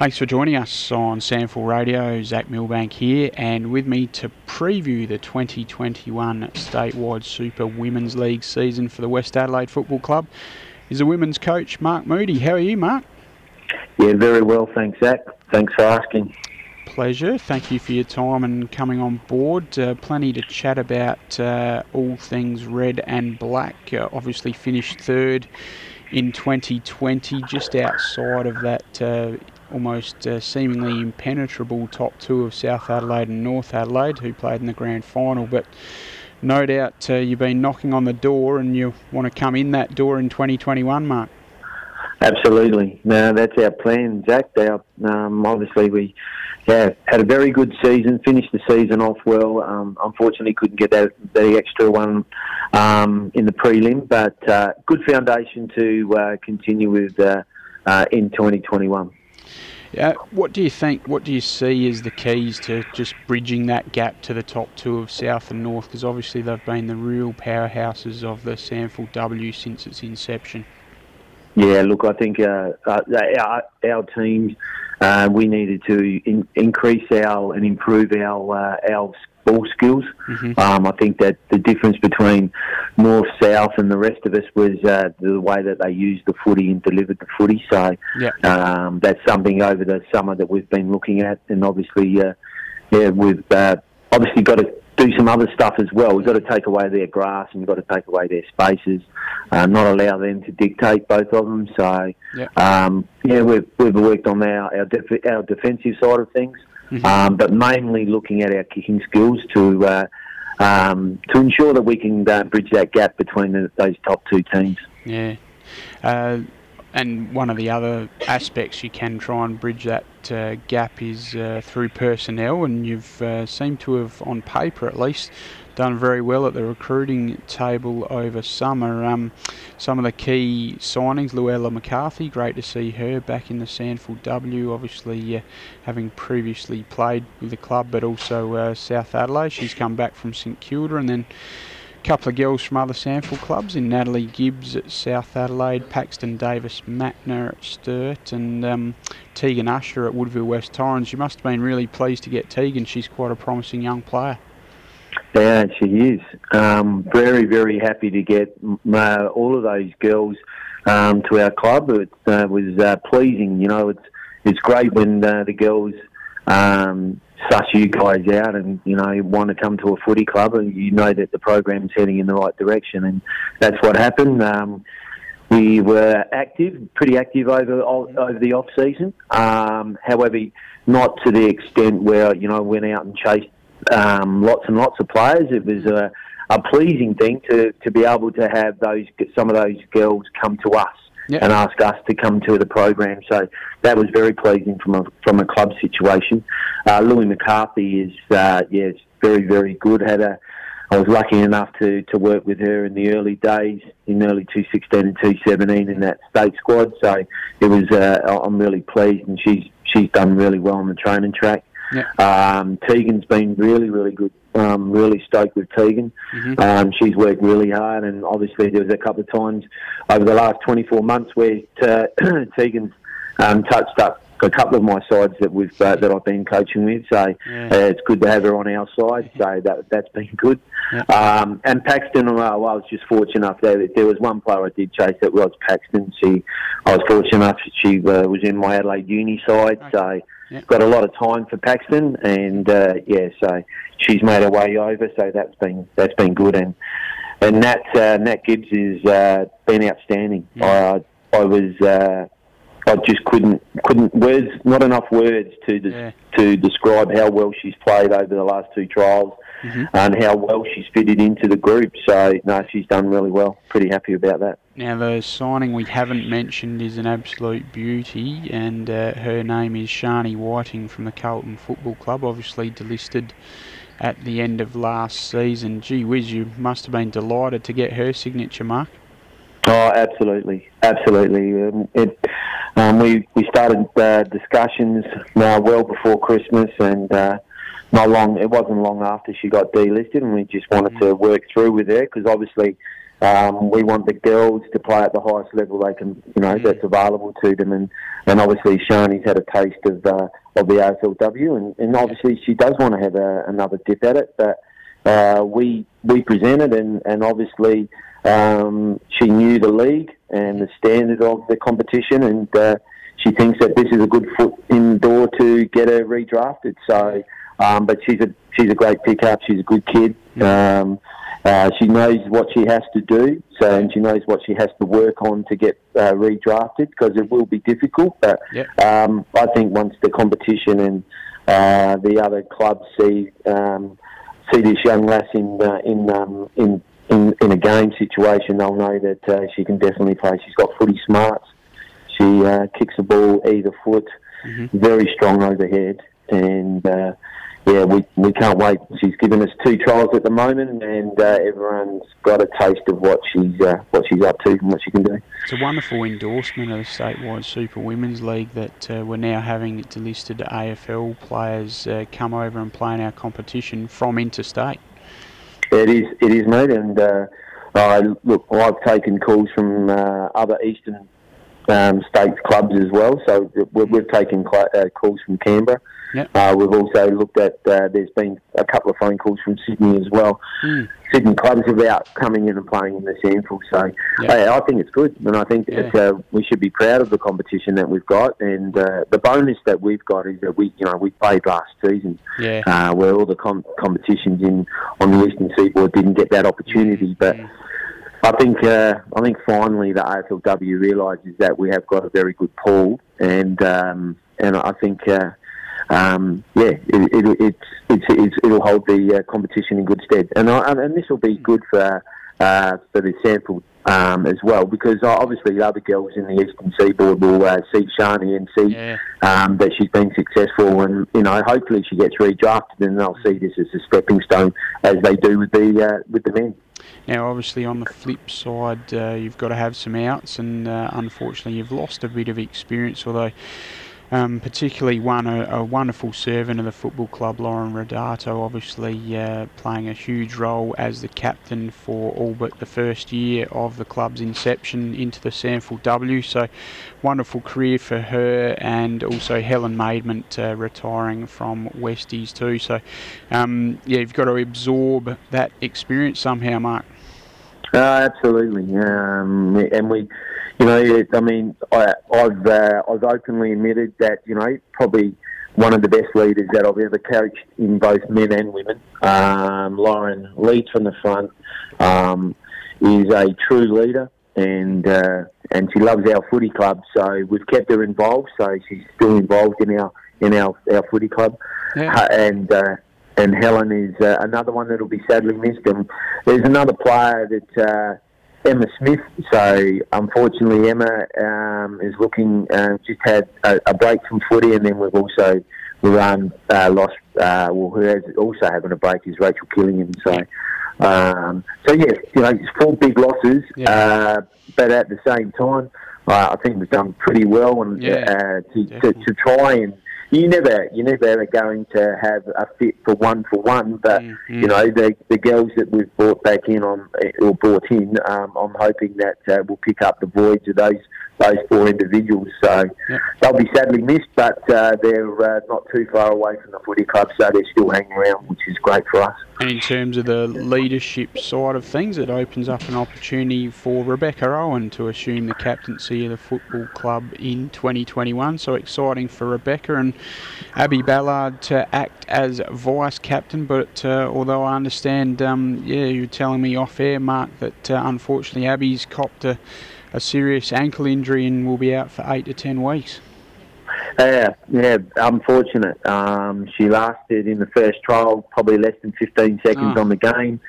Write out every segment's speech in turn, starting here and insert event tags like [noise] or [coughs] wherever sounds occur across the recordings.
Thanks for joining us on SANFL Radio. Zach Milbank here, and with me to preview the 2021 statewide Super Women's League season for the West Adelaide Football Club is the women's coach Mark Moody. How are you, Mark? Yeah, very well, thanks, Zach. Thanks for asking. Pleasure. Thank you for your time and coming on board. Uh, plenty to chat about uh, all things red and black. Uh, obviously, finished third in 2020, just outside of that uh, almost uh, seemingly impenetrable top two of South Adelaide and North Adelaide, who played in the grand final. But no doubt uh, you've been knocking on the door and you want to come in that door in 2021, Mark. Absolutely. No, that's our plan, Zach. Our, um, obviously, we yeah, had a very good season, finished the season off well. Um, unfortunately, couldn't get that the extra one um, in the prelim, but uh, good foundation to uh, continue with uh, uh in 2021. Yeah, what do you think? What do you see as the keys to just bridging that gap to the top two of South and North? Because obviously they've been the real powerhouses of the SANFL W since its inception. Yeah, look, I think uh, uh, our, our teams, uh, we needed to in, increase our and improve our uh, our ball skills. Mm-hmm. Um, I think that the difference between North, South, and the rest of us was uh, the way that they used the footy and delivered the footy. So yeah. um, that's something over the summer that we've been looking at, and obviously, uh, yeah, we've obviously got to do some other stuff as well. We've got to take away their grass and we've got to take away their spaces, uh, not allow them to dictate both of them. So, yeah, um, yeah we've, we've worked on our our, def- our defensive side of things, mm-hmm. um, but mainly looking at our kicking skills to uh, um, to ensure that we can uh, bridge that gap between the, those top two teams. Yeah. Uh, and one of the other aspects you can try and bridge that uh, gap is uh, through personnel, and you've uh, seemed to have, on paper at least, done very well at the recruiting table over summer. Um, some of the key signings, Luella McCarthy, great to see her back in the SANFL W, obviously uh, having previously played with the club, but also uh, South Adelaide. She's come back from St Kilda, and then a couple of girls from other SANFL clubs in Natalie Gibbs at South Adelaide, Paxton Davis Matner at Sturt, and um, Tegan Usher at Woodville West Torrens. You must have been really pleased to get Tegan. She's quite a promising young player. Yeah, she is. Um, very, very happy to get uh, all of those girls um, to our club. It uh, was uh, pleasing. You know, it's it's great when uh, the girls um, suss you guys out and you know want to come to a footy club and you know that the program's heading in the right direction and that's what happened. Um, we were active, pretty active over over the off season. Um, however, not to the extent where you know went out and chased um, lots and lots of players. It was a, a pleasing thing to, to be able to have those some of those girls come to us yep. and ask us to come to the program. So that was very pleasing from a from a club situation. Uh, Louis McCarthy is uh, yeah, very very good. Had a I was lucky enough to, to work with her in the early days, in early 2016 and 2017 in that state squad. So it was uh, I'm really pleased, and she's she's done really well on the training track. Yeah. Um, Tegan's been really, really good. Um, really stoked with Tegan. Mm-hmm. Um, she's worked really hard, and obviously there was a couple of times over the last 24 months where uh, [coughs] Tegan's um, touched up a couple of my sides that we've uh, that I've been coaching with. So yeah. uh, it's good to have her on our side. So that that's been good. Yeah. Um, and Paxton, well, I was just fortunate enough that there was one player I did chase that was Paxton. She, I was fortunate enough she uh, was in my Adelaide Uni side. Okay. So Yep. Got a lot of time for Paxton, and uh, yeah, so she's made her way over. So that's been that's been good, and and Nat uh, Nat Gibbs has uh, been outstanding. I I was uh, I just couldn't couldn't words not enough words to des- yeah. to describe how well she's played over the last two trials mm-hmm. and how well she's fitted into the group. So no, she's done really well. Pretty happy about that. Now the signing we haven't mentioned is an absolute beauty, and uh, her name is Shani Whiting from the Carlton Football Club. Obviously delisted at the end of last season. Gee whiz, you must have been delighted to get her signature, Mark. Oh, absolutely, absolutely. Um, it, um, we we started uh, discussions now well before Christmas, and uh, not long. It wasn't long after she got delisted, and we just wanted to work through with her because obviously um, we want the girls to play at the highest level they can, you know, Mm. that's available to them. And, and obviously, Shani's had a taste of uh, of the AFLW, and, and obviously she does want to have a, another dip at it. But uh, we we presented, and and obviously um, she knew the league and the standard of the competition, and uh, she thinks that this is a good foot in the door to get her redrafted. So, um, but she's a she's a great pickup. She's a good kid. Um, uh, she knows what she has to do, so and she knows what she has to work on to get uh, redrafted because it will be difficult. But Yep. um, I think once the competition and uh, the other clubs see um, see this young lass in uh, in, um, in in in a game situation, they'll know that uh, she can definitely play. She's got footy smarts. She uh, kicks the ball either foot, Mhm. very strong overhead, and uh, yeah, we we can't wait. She's given us two trials at the moment, and uh, everyone's got a taste of what she's uh, what she's up to and what she can do. It's a wonderful endorsement of the statewide Super Women's League that uh, we're now having delisted AFL players uh, come over and play in our competition from interstate. It is, it is, mate. And uh, I look, I've taken calls from uh, other eastern um, states clubs as well. So we- we've taken cl- uh, calls from Canberra. Yep. Uh, we've also looked at. Uh, there's been a couple of phone calls from Sydney as well. Mm. Sydney clubs about coming in and playing in the SANFL. So Yeah. hey, I think it's good, and I think Yeah. that, uh, we should be proud of the competition that we've got. And uh, the bonus that we've got is that we, you know, we played last season Yeah. uh, where all the com- competitions in on the eastern seaboard didn't get that opportunity. But Mm. I think uh, I think finally the AFLW realises that we have got a very good pool, and um, and I think. Uh, um, yeah, it, it, it's, it's, it's, it'll hold the uh, competition in good stead, and I, and this will be good for uh, for the SANFL um, as well, because obviously the other girls in the eastern seaboard will uh, see Shani and see Yeah. um, that she's been successful, and you know hopefully she gets redrafted, and they'll see this as a stepping stone as they do with the uh, with the men. Now, obviously, on the flip side, uh, you've got to have some outs, and uh, unfortunately, you've lost a bit of experience. Although, um, particularly one a, a wonderful servant of the football club, Lauren Rodato, obviously uh, playing a huge role as the captain for all but the first year of the club's inception into the SANFL W. So, wonderful career for her, and also Helen Maidment uh, retiring from Westies too. So, um, yeah, you've got to absorb that experience somehow, Mark. Uh, absolutely, um, and we, you know, it, I mean, I, I've uh, I've openly admitted that you know probably one of the best leaders that I've ever coached in both men and women. Um, Lauren leads from the front, um, is a true leader, and uh, and she loves our footy club. So we've kept her involved. So she's still involved in our in our our footy club, Yeah. uh, and. And Helen is uh, another one that'll be sadly missed. And there's another player that uh, Emma Smith. So unfortunately, Emma um, is looking uh, just had a, a break from footy, and then we've also run uh, lost. Uh, well, who has also having a break is Rachel Killingham. So. Um, so yes, you know, it's four big losses, Yeah. uh, but at the same time, I think we've done pretty well, and Yeah, uh, to, to, to try and you never you're never ever going to have a fit for one for one, but Mm, you know the the girls that we've brought back in on or brought in, um, I'm hoping that uh, we'll pick up the voids of those those four individuals. So Yeah. they'll be sadly missed, but uh, they're uh, not too far away from the footy club, so they're still hanging around, which is great for us. And in terms of the leadership side of things, it opens up an opportunity for Rebecca Owen to assume the captaincy of the football club in 2021. So exciting for Rebecca and Abby Ballard to act as vice captain. But uh, although I understand, um, yeah, you're telling me off air, Mark, that uh, unfortunately Abby's copped a, a serious ankle injury and will be out for eight to ten weeks. Yeah, yeah, unfortunate. Um, she lasted in the first trial probably less than 15 seconds Ah. on the game.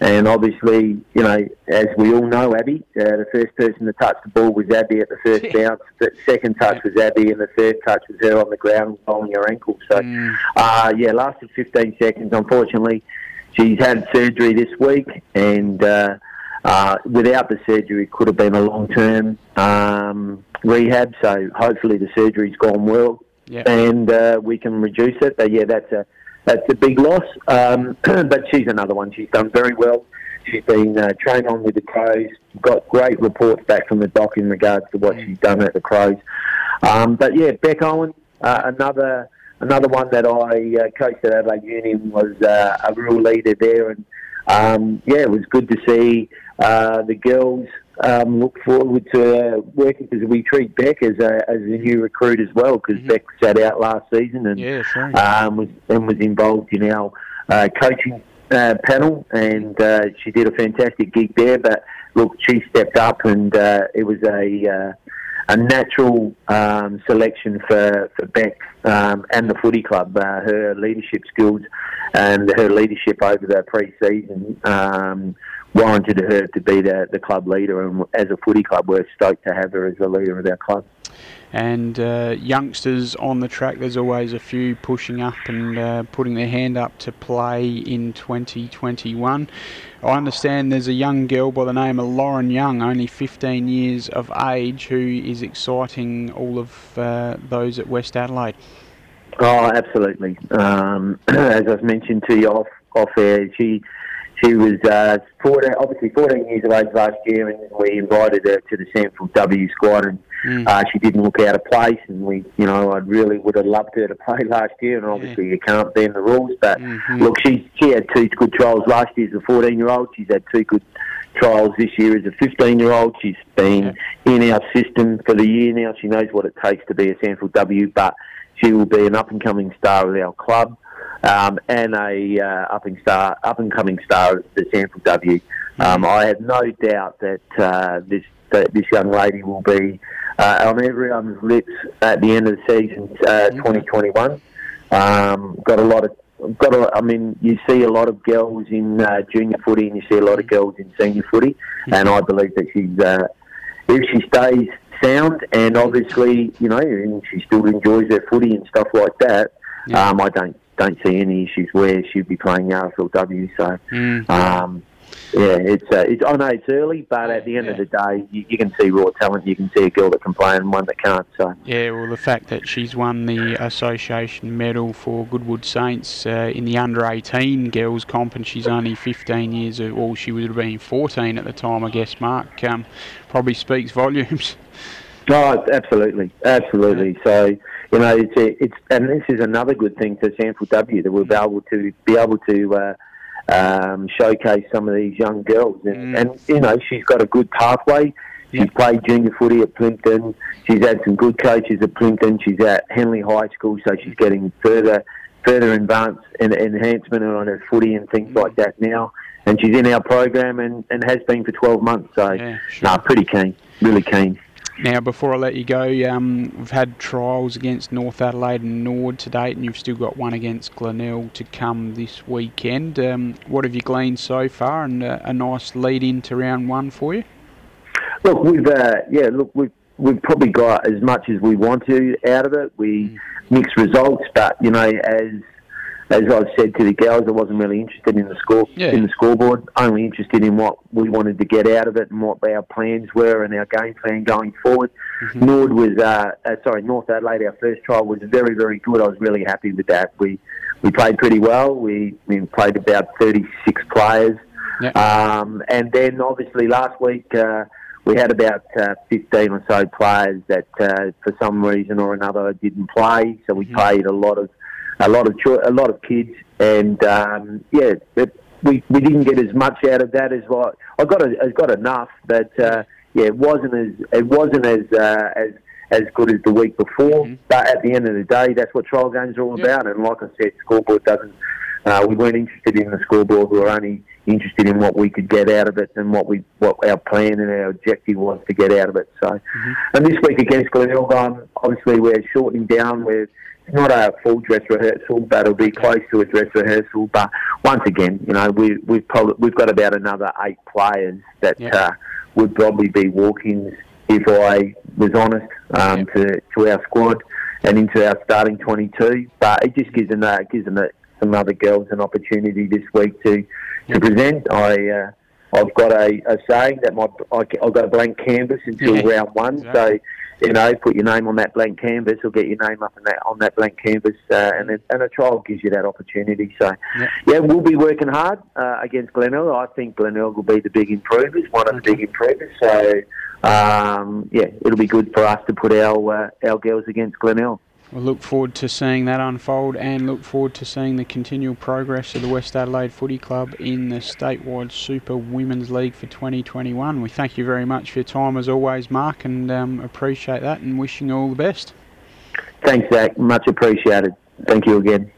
And obviously, you know, as we all know, Abby, uh, the first person to touch the ball was Abby at the first bounce. The second touch was Abby, and the third touch was her on the ground holding her ankle. So, Mm. uh, yeah, lasted 15 seconds. Unfortunately, she's had surgery this week, and uh, uh, without the surgery, it could have been a long-term um, rehab. So hopefully, the surgery's gone well, Yeah. and uh, we can reduce it. But yeah, that's a that's a big loss. Um, [clears throat] but she's another one. She's done very well. she's been uh, trained on with the Crows. Got great reports back from the doc in regards to what she's done at the Crows. Um, but yeah, Beck Owen, uh, another another one that I uh, coached at Adelaide Uni was uh, a real leader there, and um, yeah, it was good to see uh, the girls um, look forward to uh, working because we treat Beck as a, as a new recruit as well because Mhm. Beck sat out last season and Yeah, um, was and was involved in our uh, coaching uh, panel, and uh, she did a fantastic gig there. But look, she stepped up, and uh, it was a uh, a natural um, selection for for Beck um, and the footy club. Uh, her leadership skills and her leadership over the pre-season. Um, warranted her to be the, the club leader and as a footy club we're stoked to have her as the leader of our club. And uh, youngsters on the track. There's always a few pushing up and uh, putting their hand up to play in 2021. I understand there's a young girl by the name of Lauren Young, only 15 years of age, who is exciting all of uh, those at West Adelaide. Oh, absolutely. Um, [clears throat] as I've mentioned to you off off air, she she was uh, 14, obviously 14 years of age last year, and we invited her to the SANFL W squad, and Mm. uh, she didn't look out of place. And we, you know, I really would have loved her to play [laughs] last year, and obviously you can't bend the rules. But Mhm. look, she she had two good trials last year as a 14 year old. She's had two good trials this year as a 15 year old. She's been in our system for the year now. She knows what it takes to be a SANFL W, but she will be an up and coming star of our club. Um, and a uh, up and star, up and coming star of the SANFL W. Um, I have no doubt that uh, this that this young lady will be uh, on everyone's lips at the end of the season, uh, 2021. Um, got a lot of, got a, I mean, you see a lot of girls in uh, junior footy, and you see a lot of girls in senior footy, and I believe that she's, uh, if she stays sound, and obviously, you know, and she still enjoys her footy and stuff like that, Yeah. um, I don't don't see any issues where she'd be playing AFLW. So. Mm. Um, yeah, it's, uh, it's. I know it's early, but at the end of the day, you, you can see raw talent. You can see a girl that can play and one that can't. So Yeah, well, the fact that she's won the association medal for Goodwood Saints uh, in the under 18 girls comp, and she's only 15 years old. well, she would have been 14 at the time, I guess, Mark, um, probably speaks volumes. Oh, absolutely, absolutely. So you know, it's a, it's and this is another good thing for SANFL W that we'll be able to be able to uh, um, showcase some of these young girls, and, Mm. and you know, she's got a good pathway. She's played junior footy at Plympton. She's had some good coaches at Plympton. She's at Henley High School, so she's getting further further advance and enhancement on her footy and things like that now. And she's in our program and, and has been for 12 months. So, Yeah, sure. nah, pretty keen, really keen. Now, before I let you go, um, we've had trials against North Adelaide and Norwood to date, and you've still got one against Glenelg to come this weekend. Um, what have you gleaned so far, and uh, a nice lead into round one for you? Look, we've uh, yeah, look, we've we've probably got as much as we want to out of it. We mixed results, but you know, as as I've said to the girls, I wasn't really interested in the score Yeah. in the scoreboard. Only interested in what we wanted to get out of it and what our plans were and our game plan going forward. Norwood was uh, uh, sorry, North Adelaide. Our first trial was very very good. I was really happy with that. We we played pretty well. We we played about thirty six players. Yeah. Um, and then obviously last week uh, we had about uh, 15 or so players that uh, for some reason or another didn't play. So we Mhm. played a lot of a lot of cho- a lot of kids, and um, yeah, it, we we didn't get as much out of that as what I got. A, I got enough, but uh, yeah, it wasn't as it wasn't as uh, as as good as the week before. Mhm. But at the end of the day, that's what trial games are all Yeah. about. And like I said, scoreboard doesn't. Uh, we weren't interested in the scoreboard. We were only interested in what we could get out of it and what we what our plan and our objective was to get out of it. So, and this week against Glenelg, um, obviously we're shortening down. We're not a full dress rehearsal, but it'll be close to a dress rehearsal. But once again, you know, we, we've probably we've got about another eight players that Yeah. uh, would probably be walk-ins if I was honest um, to to our squad and into our starting 22. But it just gives them uh, gives them uh, some other girls an opportunity this week to Yeah. to present. I uh, I've got a, a saying that my I, I've got a blank canvas until Yeah, round one. exactly. You know, put your name on that blank canvas, or get your name up that on that blank canvas, uh, and it, and a trial gives you that opportunity. So Yeah. yeah, we'll be working hard uh, against Glenelg. I think Glenelg will be the big improvers, one of the big improvers. So um, yeah, it'll be good for us to put our uh, our girls against Glenelg. We'll look forward to seeing that unfold and look forward to seeing the continual progress of the West Adelaide Footy Club in the statewide Super Women's League for 2021. We thank you very much for your time as always, Mark, and um, appreciate that and wishing you all the best. Thanks, Zach. Much appreciated. Thank you again.